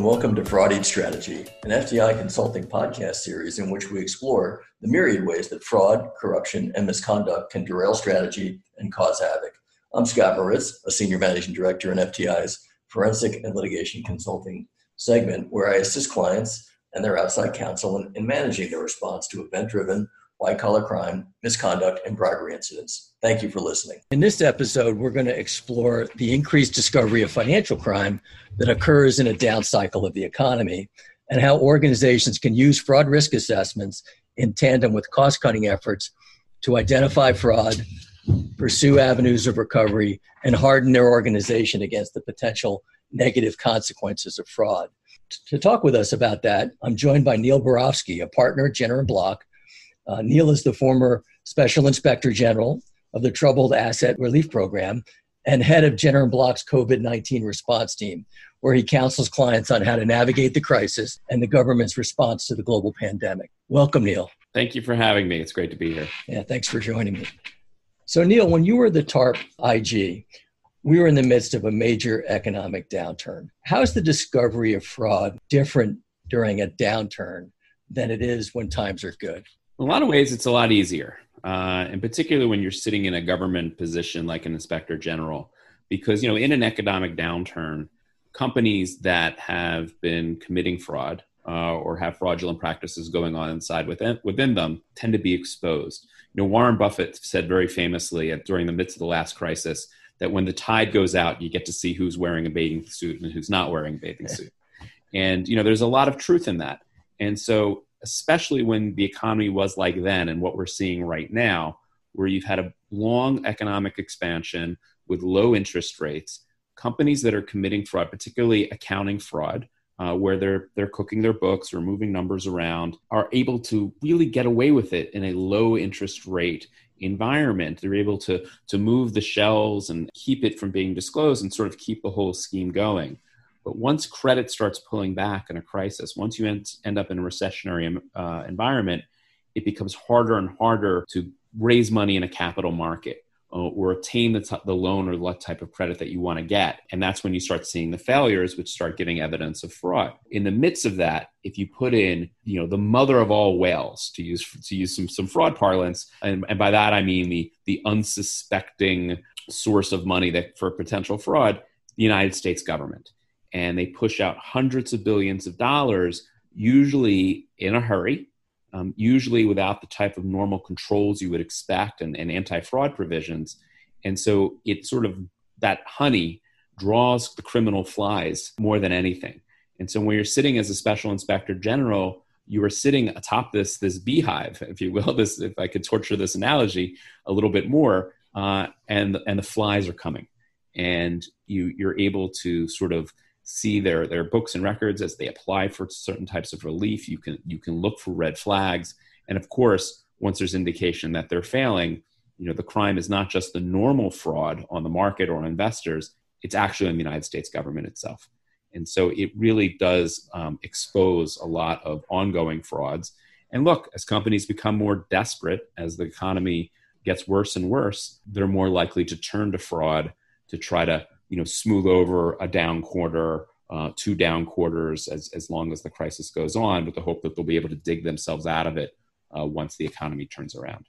And welcome to Fraud Strategy, an FTI consulting podcast series in which we explore the myriad ways that fraud, corruption, and misconduct can derail strategy and cause havoc. I'm Scott Moritz, a senior managing director in FTI's Forensic and Litigation Consulting segment, where I assist clients and their outside counsel in, in managing their response to event driven white collar crime, misconduct, and bribery incidents. Thank you for listening. In this episode, we're going to explore the increased discovery of financial crime that occurs in a down cycle of the economy and how organizations can use fraud risk assessments in tandem with cost cutting efforts to identify fraud, pursue avenues of recovery, and harden their organization against the potential negative consequences of fraud. To talk with us about that, I'm joined by Neil Barofsky, a partner at Jenner and Block, uh, Neil is the former Special Inspector General of the Troubled Asset Relief Program and head of Jenner and Block's COVID 19 response team, where he counsels clients on how to navigate the crisis and the government's response to the global pandemic. Welcome, Neil. Thank you for having me. It's great to be here. Yeah, thanks for joining me. So, Neil, when you were the TARP IG, we were in the midst of a major economic downturn. How is the discovery of fraud different during a downturn than it is when times are good? In a lot of ways, it's a lot easier, uh, and particularly when you're sitting in a government position like an inspector general, because you know in an economic downturn, companies that have been committing fraud uh, or have fraudulent practices going on inside within within them tend to be exposed. You know, Warren Buffett said very famously at, during the midst of the last crisis that when the tide goes out, you get to see who's wearing a bathing suit and who's not wearing a bathing suit. And you know, there's a lot of truth in that. And so especially when the economy was like then and what we're seeing right now, where you've had a long economic expansion with low interest rates, companies that are committing fraud, particularly accounting fraud, uh, where they're they're cooking their books or moving numbers around, are able to really get away with it in a low interest rate environment. They're able to to move the shells and keep it from being disclosed and sort of keep the whole scheme going. But once credit starts pulling back in a crisis, once you end, up in a recessionary uh, environment, it becomes harder and harder to raise money in a capital market uh, or attain the, t- the loan or the type of credit that you want to get. And that's when you start seeing the failures, which start giving evidence of fraud. In the midst of that, if you put in, you know, the mother of all whales, to use to use some some fraud parlance, and, and by that I mean the the unsuspecting source of money that for potential fraud, the United States government and they push out hundreds of billions of dollars, usually in a hurry, um, usually without the type of normal controls you would expect and, and anti fraud provisions. And so it sort of, that honey draws the criminal flies more than anything. And so when you're sitting as a special inspector general, you are sitting atop this this beehive, if you will. This, if I could torture this analogy a little bit more, uh, and and the flies are coming, and you you're able to sort of see their their books and records as they apply for certain types of relief. You can you can look for red flags. And of course once there's indication that they're failing you know the crime is not just the normal fraud on the market or investors it's actually in the united states government itself. And so it really does um, expose a lot of ongoing frauds. And look as companies become more desperate as the economy gets worse and worse they're more likely to turn to fraud to try to you know smooth over a down quarter uh, two down quarters as, as long as the crisis goes on with the hope that they'll be able to dig themselves out of it uh, once the economy turns around.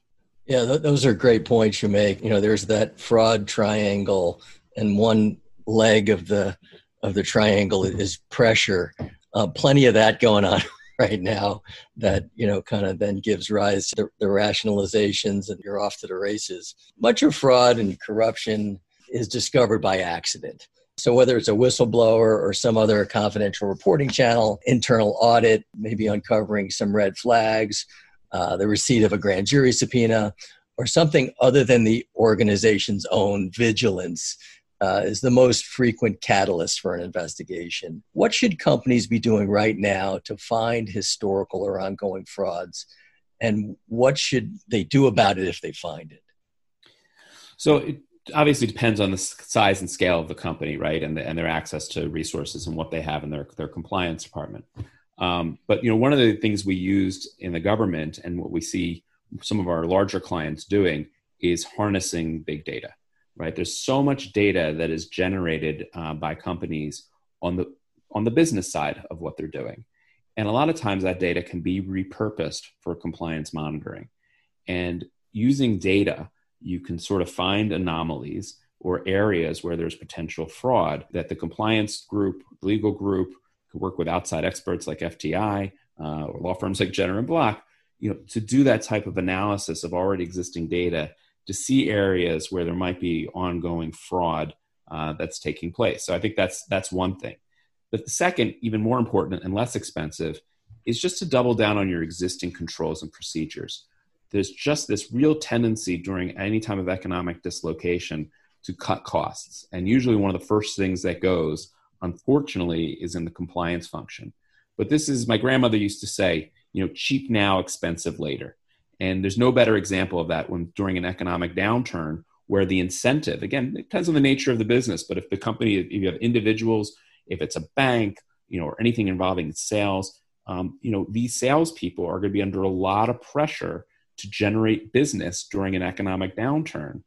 Yeah th- those are great points you make. You know there's that fraud triangle and one leg of the of the triangle is pressure. Uh, plenty of that going on right now that you know kind of then gives rise to the, the rationalizations and you're off to the races. Much of fraud and corruption is discovered by accident. So, whether it's a whistleblower or some other confidential reporting channel, internal audit, maybe uncovering some red flags, uh, the receipt of a grand jury subpoena, or something other than the organization's own vigilance uh, is the most frequent catalyst for an investigation. What should companies be doing right now to find historical or ongoing frauds? And what should they do about it if they find it? So, it, obviously depends on the size and scale of the company, right, and the, and their access to resources and what they have in their their compliance department. Um, but you know, one of the things we used in the government and what we see some of our larger clients doing is harnessing big data. Right, there's so much data that is generated uh, by companies on the on the business side of what they're doing. And a lot of times that data can be repurposed for compliance monitoring. And using data, you can sort of find anomalies or areas where there's potential fraud that the compliance group, legal group, could work with outside experts like FTI uh, or law firms like Jenner and Block, you know, to do that type of analysis of already existing data to see areas where there might be ongoing fraud uh, that's taking place. So I think that's that's one thing. But the second, even more important and less expensive, is just to double down on your existing controls and procedures. There's just this real tendency during any time of economic dislocation to cut costs. And usually, one of the first things that goes, unfortunately, is in the compliance function. But this is, my grandmother used to say, you know, cheap now, expensive later. And there's no better example of that when during an economic downturn where the incentive, again, it depends on the nature of the business, but if the company, if you have individuals, if it's a bank, you know, or anything involving sales, um, you know, these salespeople are going to be under a lot of pressure to generate business during an economic downturn.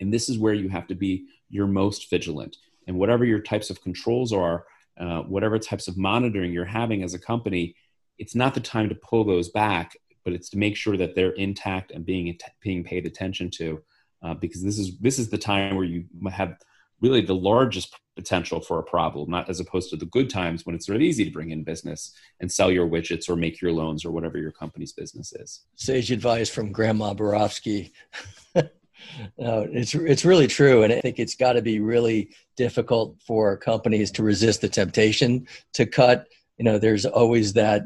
And this is where you have to be your most vigilant. And whatever your types of controls are, uh, whatever types of monitoring you're having as a company, it's not the time to pull those back, but it's to make sure that they're intact and being being paid attention to, uh, because this is this is the time where you have really the largest potential for a problem, not as opposed to the good times when it's really easy to bring in business and sell your widgets or make your loans or whatever your company's business is. Sage advice from Grandma Barofsky. no, uh, it's it's really true, and I think it's got to be really difficult for companies to resist the temptation to cut. You know, there's always that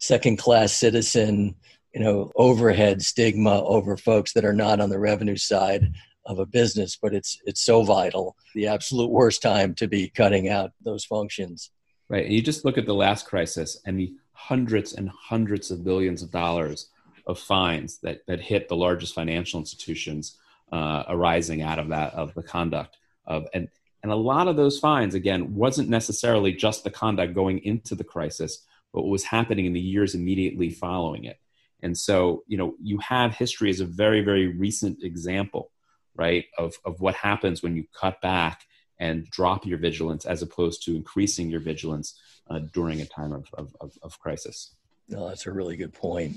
second class citizen, you know, overhead stigma over folks that are not on the revenue side of a business, but it's it's so vital. The absolute worst time to be cutting out those functions. Right. And you just look at the last crisis and the hundreds and hundreds of billions of dollars of fines that, that hit the largest financial institutions uh, arising out of that of the conduct of and and a lot of those fines again wasn't necessarily just the conduct going into the crisis but what was happening in the years immediately following it and so you know you have history as a very very recent example right of, of what happens when you cut back and drop your vigilance as opposed to increasing your vigilance uh, during a time of, of, of, crisis no that's a really good point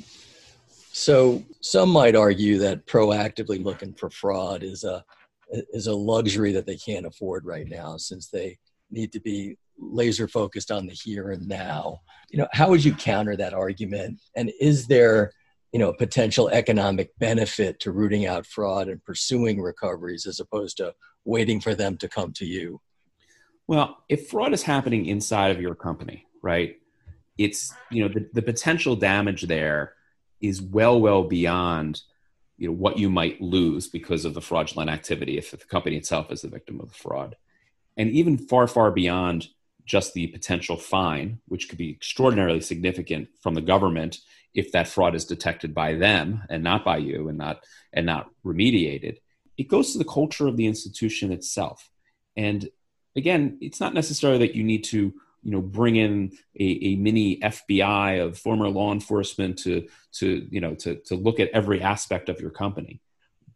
so some might argue that proactively looking for fraud is a is a luxury that they can't afford right now since they need to be laser focused on the here and now. You know, how would you counter that argument? And is there, you know, potential economic benefit to rooting out fraud and pursuing recoveries as opposed to waiting for them to come to you? Well, if fraud is happening inside of your company, right? It's, you know, the, the potential damage there is well, well beyond you know what you might lose because of the fraudulent activity if the company itself is the victim of the fraud and even far far beyond just the potential fine, which could be extraordinarily significant from the government if that fraud is detected by them and not by you and not and not remediated. It goes to the culture of the institution itself. And again, it's not necessarily that you need to you know bring in a, a mini FBI of former law enforcement to to you know to to look at every aspect of your company.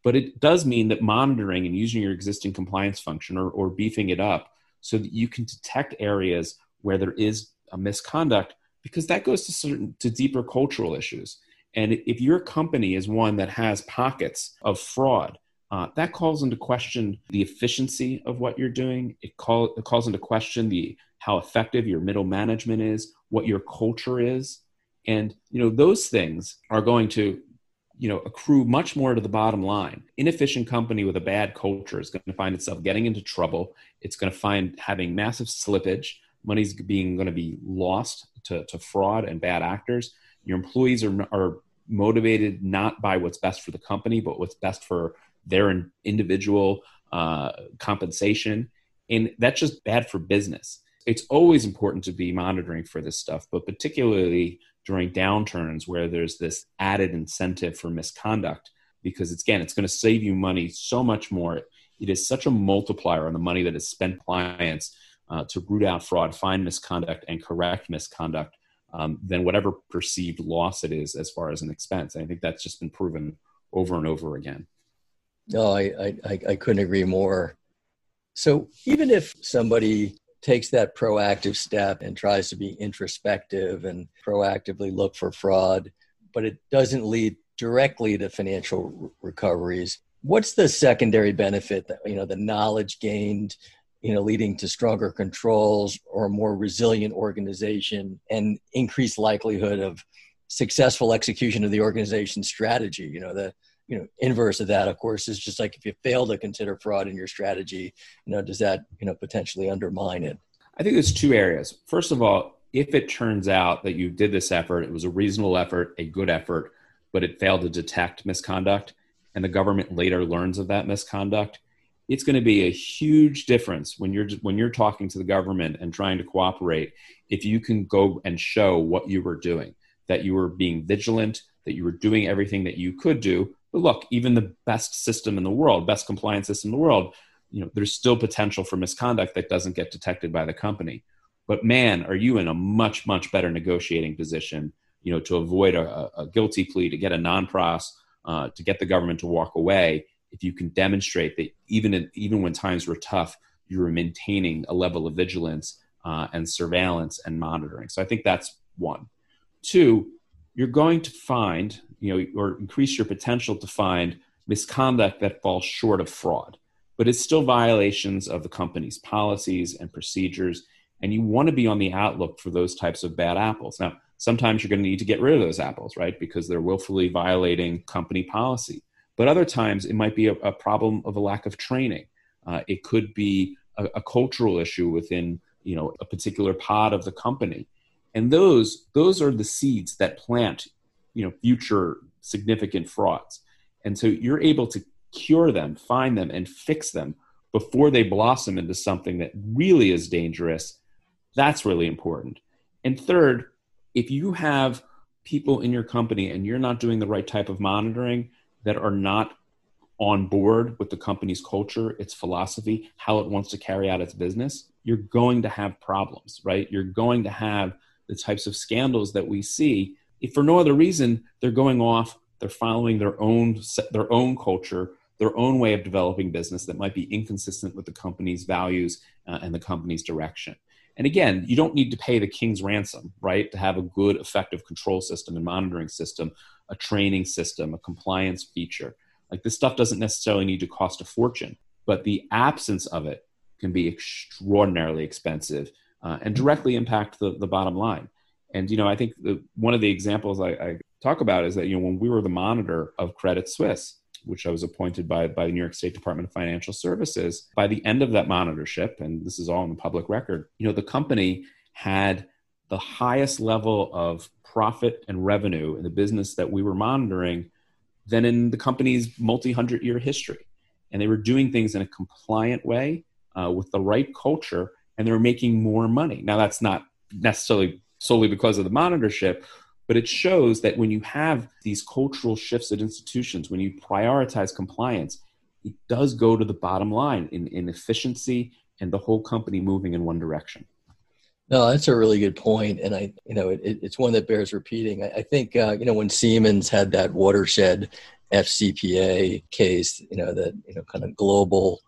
But it does mean that monitoring and using your existing compliance function or, or beefing it up so that you can detect areas where there is a misconduct because that goes to certain to deeper cultural issues. And if your company is one that has pockets of fraud uh, that calls into question the efficiency of what you're doing. It, call, it calls into question the how effective your middle management is what your culture is. And you know those things are going to you know accrue much more to the bottom line. Inefficient company with a bad culture is going to find itself getting into trouble. It's going to find having massive slippage money's being going to be lost to, to fraud and bad actors. Your employees are, are motivated not by what's best for the company but what's best for their individual uh, compensation. And that's just bad for business. It's always important to be monitoring for this stuff but particularly during downturns where there's this added incentive for misconduct because it's again it's going to save you money so much more. It is such a multiplier on the money that is spent clients uh, to root out fraud find misconduct and correct misconduct um, than whatever perceived loss it is as far as an expense and i think that's just been proven over and over again no i i, I couldn't agree more so even if somebody takes that proactive step and tries to be introspective and proactively look for fraud, but it doesn't lead directly to financial recoveries. What's the secondary benefit that, you know, the knowledge gained, you know, leading to stronger controls or a more resilient organization and increased likelihood of successful execution of the organization's strategy? You know, the you know inverse of that of course is just like if you fail to consider fraud in your strategy you know does that you know potentially undermine it i think there's two areas first of all if it turns out that you did this effort it was a reasonable effort a good effort but it failed to detect misconduct and the government later learns of that misconduct it's going to be a huge difference when you're when you're talking to the government and trying to cooperate if you can go and show what you were doing that you were being vigilant that you were doing everything that you could do but look, even the best system in the world, best compliance system in the world, you know, there's still potential for misconduct that doesn't get detected by the company. But man, are you in a much, much better negotiating position, you know, to avoid a, a guilty plea, to get a non-pros, uh, to get the government to walk away, if you can demonstrate that even in, even when times were tough, you were maintaining a level of vigilance uh, and surveillance and monitoring. So I think that's one. Two, you're going to find, you know, or increase your potential to find misconduct that falls short of fraud, but it's still violations of the company's policies and procedures. And you want to be on the outlook for those types of bad apples. Now, sometimes you're going to need to get rid of those apples, right? Because they're willfully violating company policy. But other times it might be a, a problem of a lack of training. Uh, it could be a, a cultural issue within you know a particular pod of the company. And those those are the seeds that plant you know future significant frauds. And so you're able to cure them find them and fix them before they blossom into something that really is dangerous. That's really important. And third if you have people in your company and you're not doing the right type of monitoring that are not on board with the company's culture, its philosophy, how it wants to carry out its business, you're going to have problems, right? You're going to have the types of scandals that we see if for no other reason they're going off they're following their own their own culture their own way of developing business that might be inconsistent with the company's values uh, and the company's direction and again you don't need to pay the king's ransom right to have a good effective control system and monitoring system a training system a compliance feature like this stuff doesn't necessarily need to cost a fortune but the absence of it can be extraordinarily expensive uh, and directly impact the, the bottom line. And you know, I think the, one of the examples I, I, talk about is that you know when we were the monitor of Credit Suisse, which I was appointed by by the New York State Department of Financial Services, by the end of that monitorship, and this is all in the public record, you know, the company had the highest level of profit and revenue in the business that we were monitoring than in the company's multi hundred year history. And they were doing things in a compliant way uh, with the right culture and they were making more money. Now, that's not necessarily solely because of the monitorship, but it shows that when you have these cultural shifts at institutions, when you prioritize compliance, it does go to the bottom line in, in efficiency and the whole company moving in one direction. No, that's a really good point, and I, you know, it, it's one that bears repeating. I, I think, uh, you know, when Siemens had that watershed FCPA case, you know, that you know, kind of global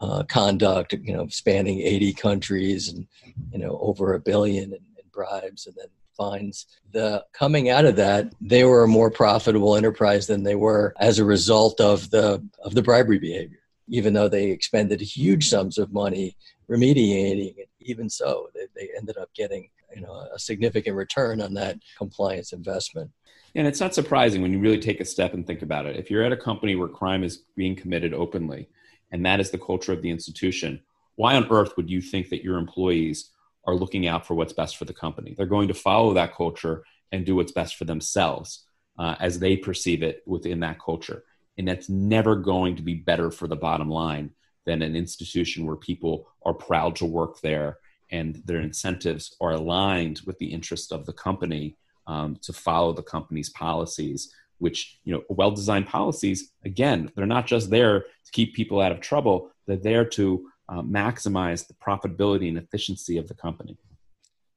uh, conduct, you know, spanning 80 countries and, you know, over a billion in, in bribes and then fines. The coming out of that, they were a more profitable enterprise than they were as a result of the of the bribery behavior. Even though they expended huge sums of money remediating it, even so, they, they ended up getting you know a significant return on that compliance investment. And it's not surprising when you really take a step and think about it. If you're at a company where crime is being committed openly, and that is the culture of the institution, why on earth would you think that your employees are looking out for what's best for the company? They're going to follow that culture and do what's best for themselves uh, as they perceive it within that culture. And that's never going to be better for the bottom line than an institution where people are proud to work there and their incentives are aligned with the interest of the company um, to follow the company's policies which you know well-designed policies again they're not just there to keep people out of trouble. They're there to uh, maximize the profitability and efficiency of the company.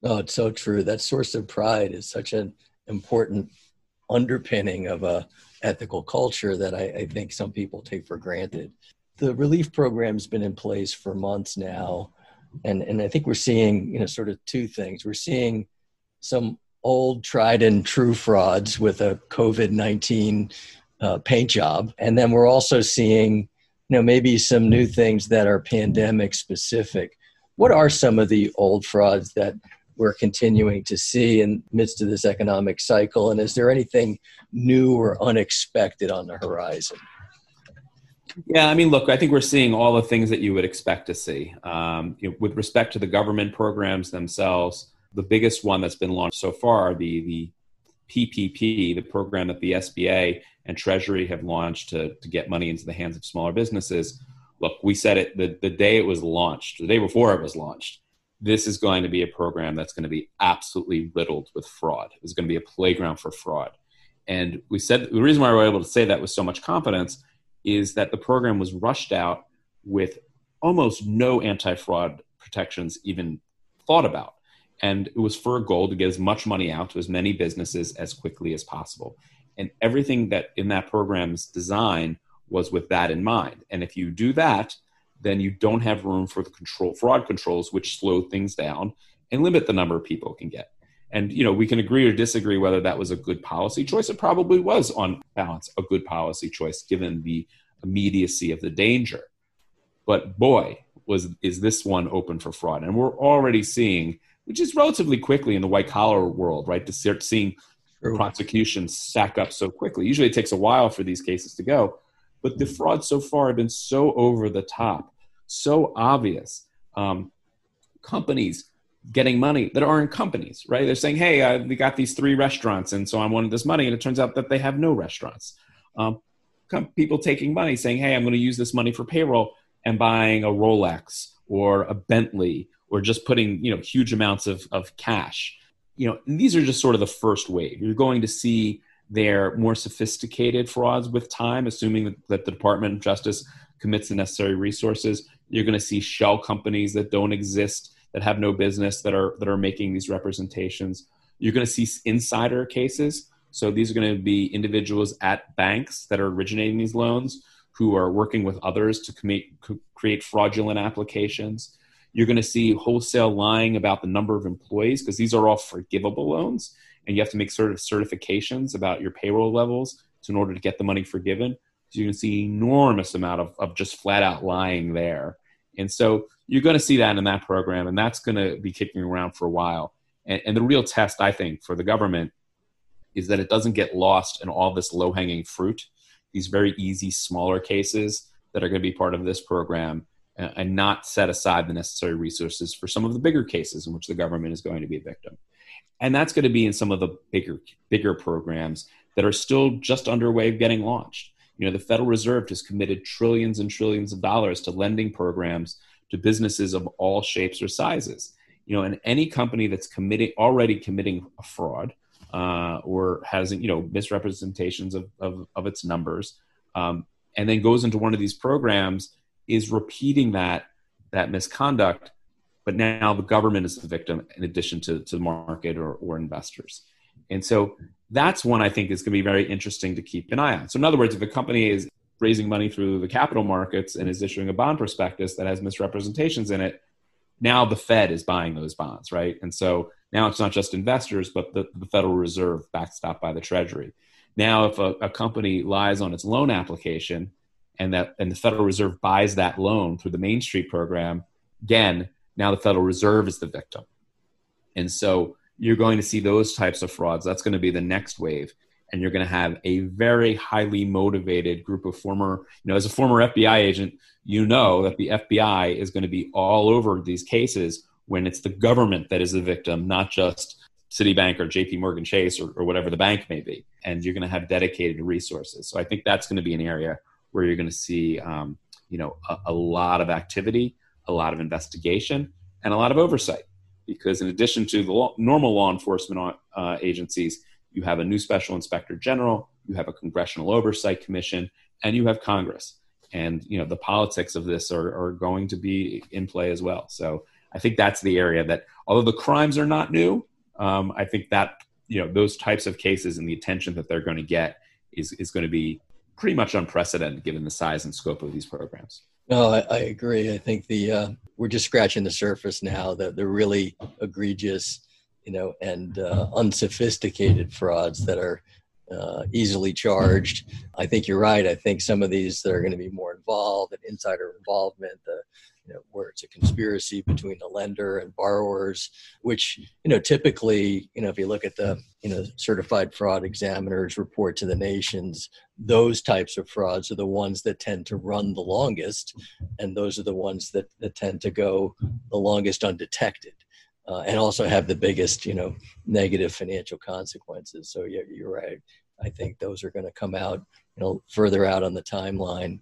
Oh it's so true. That source of pride is such an important underpinning of a ethical culture that I, I think some people take for granted the relief program's been in place for months now and and I think we're seeing you know sort of two things. We're seeing some old tried and true frauds with a COVID nineteen uh, paint job, and then we're also seeing you know maybe some new things that are pandemic specific. What are some of the old frauds that we're continuing to see in midst of this economic cycle? And is there anything new or unexpected on the horizon? Yeah, I mean, look, I think we're seeing all the things that you would expect to see. Um, you know, with respect to the government programs themselves, the biggest one that's been launched so far, the the PPP, the program that the SBA and Treasury have launched to, to get money into the hands of smaller businesses. Look, we said it the, the day it was launched, the day before it was launched. This is going to be a program that's going to be absolutely riddled with fraud. It's going to be a playground for fraud. And we said the reason why we were able to say that with so much confidence is that the program was rushed out with almost no anti fraud protections even thought about. And it was for a goal to get as much money out to as many businesses as quickly as possible. And everything that in that program's design was with that in mind. And if you do that, then you don't have room for the control fraud controls, which slow things down and limit the number of people can get. And you know, we can agree or disagree whether that was a good policy choice. It probably was, on balance, a good policy choice given the immediacy of the danger. But boy, was is this one open for fraud? And we're already seeing, which is relatively quickly in the white collar world, right, to start seeing True. prosecutions stack up so quickly. Usually, it takes a while for these cases to go, but the frauds so far have been so over the top, so obvious. Um, companies getting money that aren't companies, right? They're saying, "Hey, uh, we got these three restaurants, and so I wanted this money," and it turns out that they have no restaurants. Um, people taking money, saying, "Hey, I'm going to use this money for payroll," and buying a Rolex or a Bentley, or just putting you know huge amounts of of cash. You know, these are just sort of the first wave. You're going to see their more sophisticated frauds with time, assuming that, that the Department of Justice commits the necessary resources. You're going to see shell companies that don't exist that have no business that are that are making these representations. You're going to see insider cases. So these are going to be individuals at banks that are originating these loans who are working with others to commit, create fraudulent applications. You're going to see wholesale lying about the number of employees because these are all forgivable loans, and you have to make sort of certifications about your payroll levels in order to get the money forgiven. So you can see enormous amount of, of just flat out lying there. And so you're going to see that in that program, and that's going to be kicking around for a while. And, and the real test, I think, for the government is that it doesn't get lost in all this low hanging fruit, these very easy, smaller cases that are going to be part of this program, and, not set aside the necessary resources for some of the bigger cases in which the government is going to be a victim. And that's going to be in some of the bigger, bigger programs that are still just underway of getting launched. You know, the Federal Reserve has committed trillions and trillions of dollars to lending programs to businesses of all shapes or sizes. You know, and any company that's committing already committing a fraud uh, or has you know misrepresentations of of, of its numbers, um, and then goes into one of these programs is repeating that that misconduct, but now the government is the victim in addition to to the market or, or investors. And so that's one I think is going to be very interesting to keep an eye on. So, in other words, if a company is raising money through the capital markets and is issuing a bond prospectus that has misrepresentations in it, now the Fed is buying those bonds, right? And so now it's not just investors, but the, the Federal Reserve backstopped by the Treasury. Now, if a, a company lies on its loan application and that and the Federal Reserve buys that loan through the Main Street program, again, now the Federal Reserve is the victim. And so you're going to see those types of frauds. That's going to be the next wave. And you're going to have a very highly motivated group of former, you know, as a former FBI agent, you know that the FBI is going to be all over these cases when it's the government that is the victim, not just Citibank or JP Morgan Chase or, or whatever the bank may be. And you're going to have dedicated resources. So I think that's going to be an area where you're going to see, um, you know, a, a lot of activity, a lot of investigation, and a lot of oversight because in addition to the law, normal law enforcement uh, agencies, you have a new special inspector general, you have a congressional oversight commission, and you have Congress. And you know the politics of this are, are going to be in play as well. So I think that's the area that, although the crimes are not new, um, I think that you know those types of cases and the attention that they're going to get is is going to be pretty much unprecedented given the size and scope of these programs. No, I, I agree. I think the uh, we're just scratching the surface now. That the really egregious, you know, and uh, unsophisticated frauds that are uh, easily charged. I think you're right. I think some of these that are going to be more involved and insider involvement, the you know, where it's a conspiracy between the lender and borrowers, which you know typically, you know, if you look at the you know certified fraud examiners report to the nations, those types of frauds are the ones that tend to run the longest, and those are the ones that, that tend to go the longest undetected. Uh, and also have the biggest, you know, negative financial consequences. So yeah, you're right. I think those are going to come out, you know, further out on the timeline.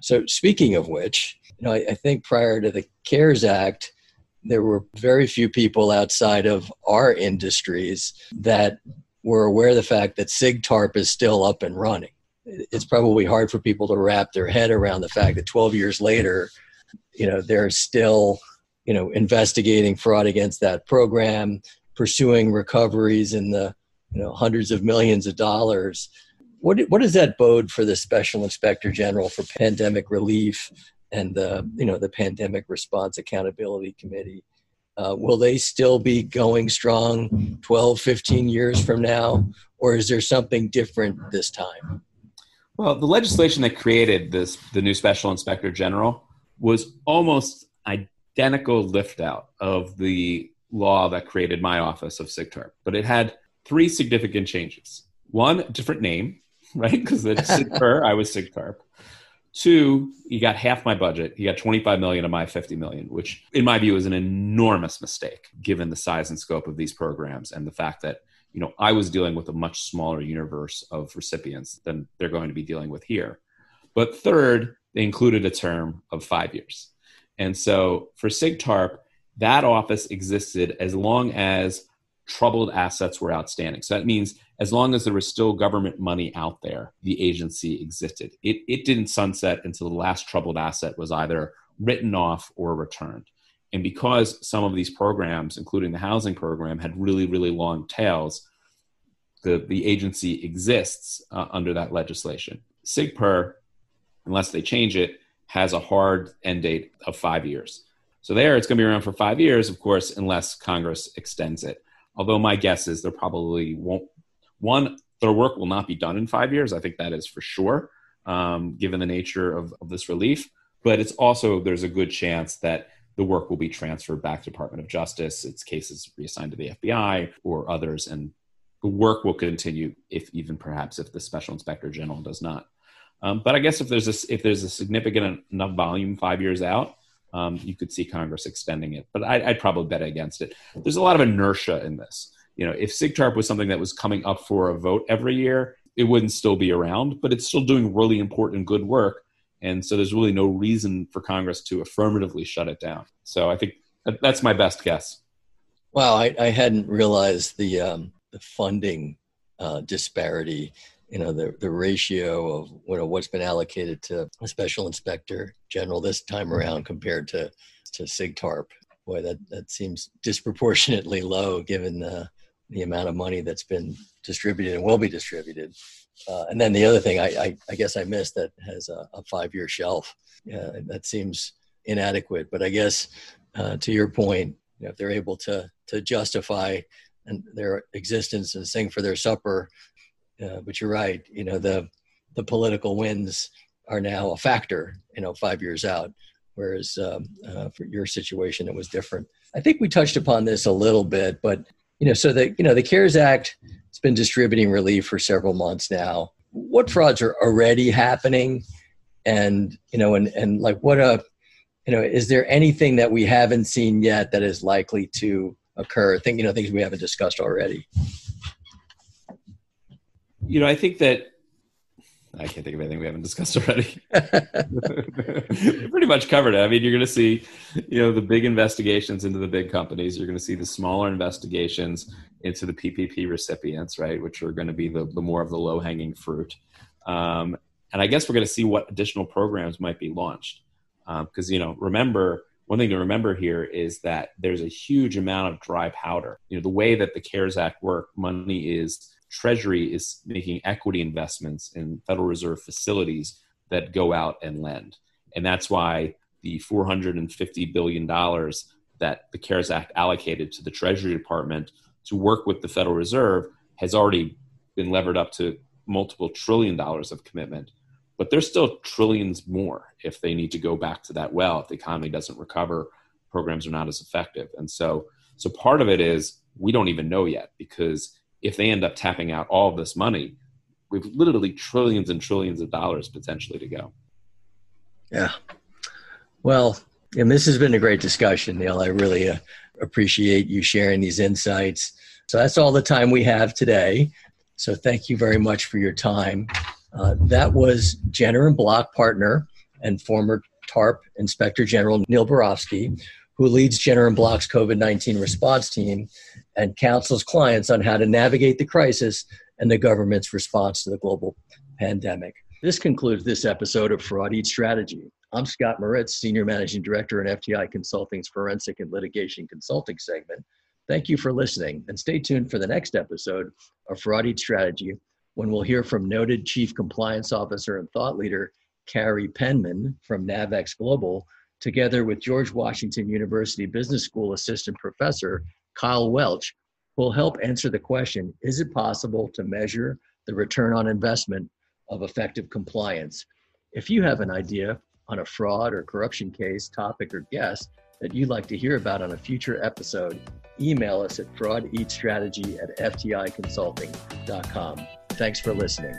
So speaking of which, you know, I, I think prior to the CARES Act, there were very few people outside of our industries that were aware of the fact that SIGTARP is still up and running. It's probably hard for people to wrap their head around the fact that 12 years later, you know, they're still, you know, investigating fraud against that program, pursuing recoveries in the you know hundreds of millions of dollars. What what does that bode for the special inspector general for pandemic relief and the you know the pandemic response accountability committee? Uh, will they still be going strong 12, 15 years from now, or is there something different this time? Well, the legislation that created this, the new special inspector general, was almost identical lift out of the law that created my office of SIGTARP, but it had three significant changes. One, different name, right? Because it's SIGTARP, I was SIGTARP. Two, he got half my budget. He got 25 million of my 50 million, which in my view is an enormous mistake given the size and scope of these programs and the fact that, you know, I was dealing with a much smaller universe of recipients than they're going to be dealing with here. But third, they included a term of five years. And so for SIGTARP, that office existed as long as troubled assets were outstanding. So that means as long as there was still government money out there, the agency existed. It, it didn't sunset until the last troubled asset was either written off or returned. And because some of these programs, including the housing program, had really, really long tails, the, the agency exists uh, under that legislation. SIGPER, unless they change it, has a hard end date of five years. So there, it's going to be around for five years, of course, unless Congress extends it. Although my guess is there probably won't one their work will not be done in five years. I think that is for sure, um, given the nature of, of this relief. But it's also there's a good chance that the work will be transferred back to Department of Justice. Its cases reassigned to the FBI or others, and the work will continue. If even perhaps if the Special Inspector General does not. Um, but I guess if there's a if there's a significant enough volume five years out, um, you could see Congress extending it. But I, would probably bet against it. There's a lot of inertia in this. You know, if SIGTARP was something that was coming up for a vote every year, it wouldn't still be around, but it's still doing really important good work. And so there's really no reason for Congress to affirmatively shut it down. So I think that's my best guess. Wow, I, I hadn't realized the um, the funding uh, disparity you know the the ratio of you know what's been allocated to a special inspector general this time around compared to to SIGTARP. Boy, that that seems disproportionately low given the the amount of money that's been distributed and will be distributed. Uh, and then the other thing I, I, I, guess I missed that has a, a five year shelf. Yeah, that seems inadequate. But I guess uh, to your point, you know, if they're able to to justify and their existence and sing for their supper uh, but you're right. You know, the the political winds are now a factor. You know, five years out, whereas um, uh, for your situation it was different. I think we touched upon this a little bit, but you know, so the you know the CARES Act has been distributing relief for several months now. What frauds are already happening, and you know, and and like what a you know, is there anything that we haven't seen yet that is likely to occur? Think you know things we haven't discussed already you know, I think that I can't think of anything we haven't discussed already. Pretty much covered it. I mean, you're going to see, you know, the big investigations into the big companies. You're going to see the smaller investigations into the PPP recipients, right, which are going to be the, the more of the low hanging fruit. Um, and I guess we're going to see what additional programs might be launched. Because, um, you know, remember, one thing to remember here is that there's a huge amount of dry powder. You know, the way that the CARES Act work, money is Treasury is making equity investments in Federal Reserve facilities that go out and lend. And that's why the $450 billion that the CARES Act allocated to the Treasury Department to work with the Federal Reserve has already been levered up to multiple trillion dollars of commitment. But there's still trillions more if they need to go back to that well. If the economy doesn't recover, programs are not as effective. And so, so part of it is we don't even know yet because if they end up tapping out all this money, we've literally trillions and trillions of dollars potentially to go. Yeah. Well, and this has been a great discussion, Neil. I really uh, appreciate you sharing these insights. So that's all the time we have today. So thank you very much for your time. Uh, that was Jenner and Block partner and former TARP Inspector General Neil Barofsky, who leads Jenner and Block's COVID 19 response team and counsels clients on how to navigate the crisis and the government's response to the global pandemic. This concludes this episode of Fraud Eats Strategy. I'm Scott Moritz, Senior Managing Director in FTI Consulting's Forensic and Litigation Consulting segment. Thank you for listening, and stay tuned for the next episode of Fraud Eats Strategy when we'll hear from noted Chief Compliance Officer and thought leader Carrie Penman from Navex Global, together with George Washington University Business School Assistant Professor Kyle Welch, will help answer the question Is it possible to measure the return on investment of effective compliance? If you have an idea on a fraud or corruption case, topic, or guest that you'd like to hear about on a future episode, email us at fraudeatstrategy at fticonsulting.com. Thanks for listening.